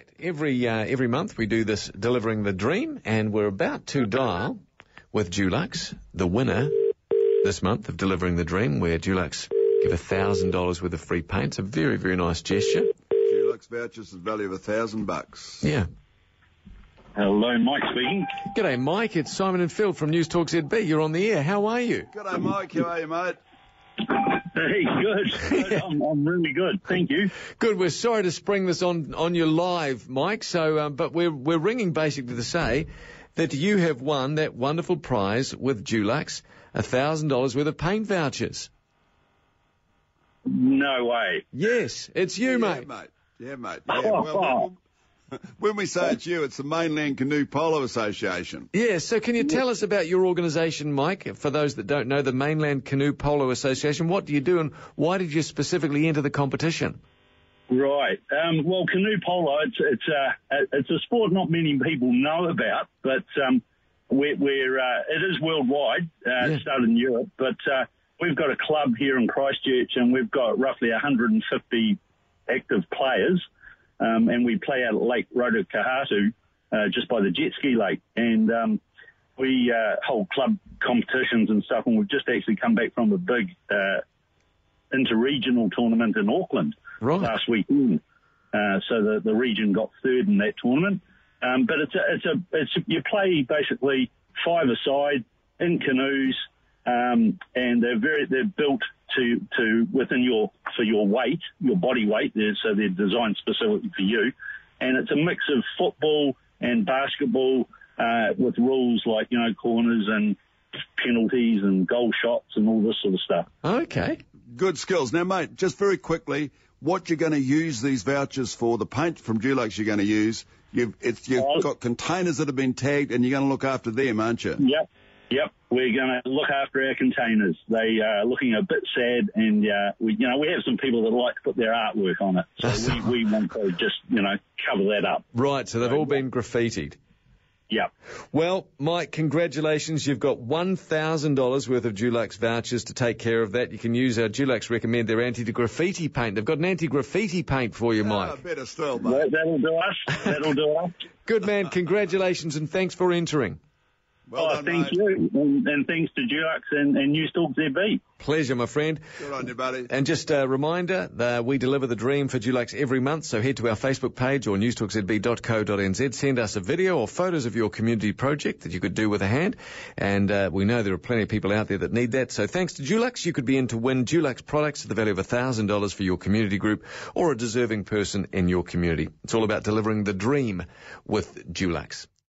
Right. Every uh, every month we do this delivering the dream, and we're about to dial with Dulux, the winner this month of delivering the dream, where Dulux give a thousand dollars worth of free paint. It's a very very nice gesture. Dulux vouchers, the value of a thousand bucks. Yeah. Hello, Mike speaking. G'day, Mike. It's Simon and Phil from News Talk ZB. You're on the air. How are you? G'day, Mike. How are you, mate? Hey, good. good. I'm, I'm really good. Thank you. Good. We're sorry to spring this on on you live, Mike. So, um, but we're we're ringing basically to say that you have won that wonderful prize with Dulux, a thousand dollars worth of paint vouchers. No way. Yes, it's you, yeah, mate. mate. Yeah, mate. Yeah. Well, well, when we say it's you, it's the Mainland Canoe Polo Association. Yeah, so can you tell us about your organisation, Mike? For those that don't know, the Mainland Canoe Polo Association, what do you do and why did you specifically enter the competition? Right. Um, well, canoe polo, it's it's a it's a sport not many people know about, but um, we're, we're uh, it is worldwide. Uh, Yeah. It started in Europe, but uh, we've got a club here in Christchurch, and we've got roughly 150 active players, um, and we play out at Lake Roto Kohatu, uh, just by the jet ski lake, and um, we uh, hold club competitions and stuff, and we've just actually come back from a big uh, interregional tournament in Auckland Right. last weekend. Uh, so the, the region got third in that tournament. Um, but it's a, it's a, it's a, you play basically five a side in canoes, um, and they're very, they're built to, to within your, for your weight, your body weight. They're, so they're designed specifically for you. And it's a mix of football and basketball, uh, with rules like, you know, corners and penalties and goal shots and all this sort of stuff. Okay. Good skills. Now, mate, just very quickly, what you're going to use these vouchers for, the paint from Dulux you're going to use, you've, it's, you've Oh. got containers that have been tagged and you're going to look after them, aren't you? Yep. Yep. We're going to look after our containers. They are looking a bit sad and, uh, we, you know, we have some people that like to put their artwork on it. So we, we want to just, you know, cover that up. Right, so they've all been graffitied. Yep. Well, Mike, congratulations. You've got $1,000 worth of Dulux vouchers to take care of that. You can use our Dulux recommend their anti-graffiti paint. They've got an anti-graffiti paint for you, Oh, Mike. better still, mate. That, that'll do us. That'll do us. Good man. Congratulations and thanks for entering. Well oh, done, thank mate. you. And, and thanks to Dulux and, and News Talk ZB. Pleasure, my friend. Good on you, buddy. And just a reminder, that we deliver the dream for Dulux every month, so head to our Facebook page or newstalkzb.co.nz. Send us a video or photos of your community project that you could do with a hand. And uh, we know there are plenty of people out there that need that. So thanks to Dulux, you could be in to win Dulux products to the value of $1,000 for your community group or a deserving person in your community. It's all about delivering the dream with Dulux.